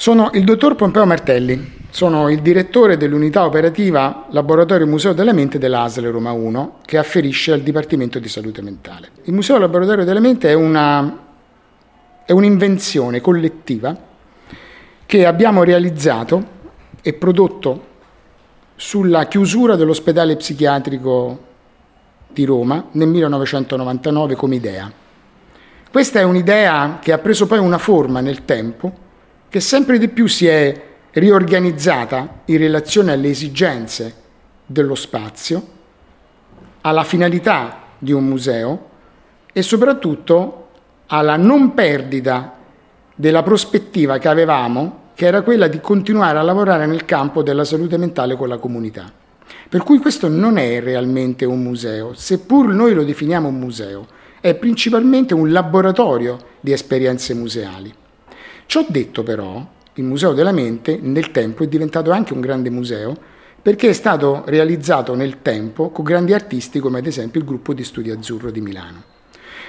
Sono il dottor Pompeo Martelli, sono il direttore dell'unità operativa Laboratorio Museo della Mente dell'ASL Roma 1, che afferisce al Dipartimento di Salute Mentale. Il Museo Laboratorio della Mente è, una, è un'invenzione collettiva che abbiamo realizzato e prodotto sulla chiusura dell'ospedale psichiatrico di Roma nel 1999 come idea. Questa è un'idea che ha preso poi una forma nel tempo che sempre di più si è riorganizzata in relazione alle esigenze dello spazio, alla finalità di un museo e soprattutto alla non perdita della prospettiva che avevamo, che era quella di continuare a lavorare nel campo della salute mentale con la comunità. Per cui questo non è realmente un museo, seppur noi lo definiamo un museo, è principalmente un laboratorio di esperienze museali. Ciò detto però, il Museo della Mente nel tempo è diventato anche un grande museo perché è stato realizzato nel tempo con grandi artisti come ad esempio il gruppo di Studio Azzurro di Milano.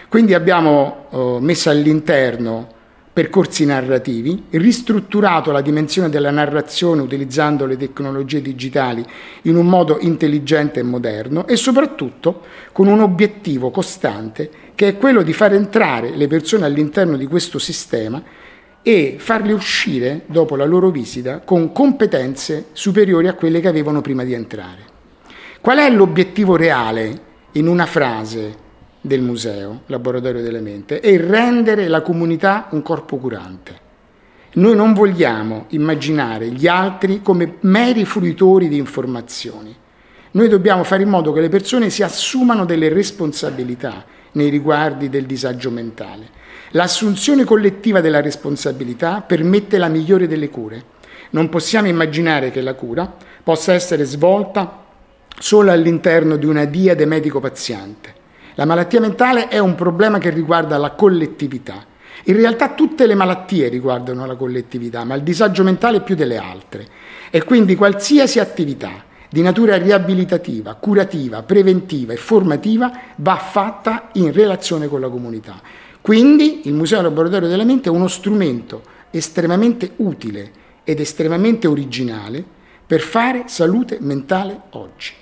Quindi abbiamo eh, messo all'interno percorsi narrativi, ristrutturato la dimensione della narrazione utilizzando le tecnologie digitali in un modo intelligente e moderno e soprattutto con un obiettivo costante che è quello di far entrare le persone all'interno di questo sistema e farli uscire dopo la loro visita con competenze superiori a quelle che avevano prima di entrare. Qual è l'obiettivo reale in una frase del museo, Laboratorio delle Mente? È rendere la comunità un corpo curante. Noi non vogliamo immaginare gli altri come meri fruitori di informazioni. Noi dobbiamo fare in modo che le persone si assumano delle responsabilità nei riguardi del disagio mentale L'assunzione collettiva della responsabilità permette la migliore delle cure. Non possiamo immaginare che la cura possa essere svolta solo all'interno di una diade medico-paziente. La malattia mentale è un problema che riguarda la collettività. In realtà tutte le malattie riguardano la collettività, ma il disagio mentale più delle altre. E quindi qualsiasi attività di natura riabilitativa, curativa, preventiva e formativa va fatta in relazione con la comunità. Quindi il Museo Laboratorio della Mente è uno strumento estremamente utile ed estremamente originale per fare salute mentale oggi.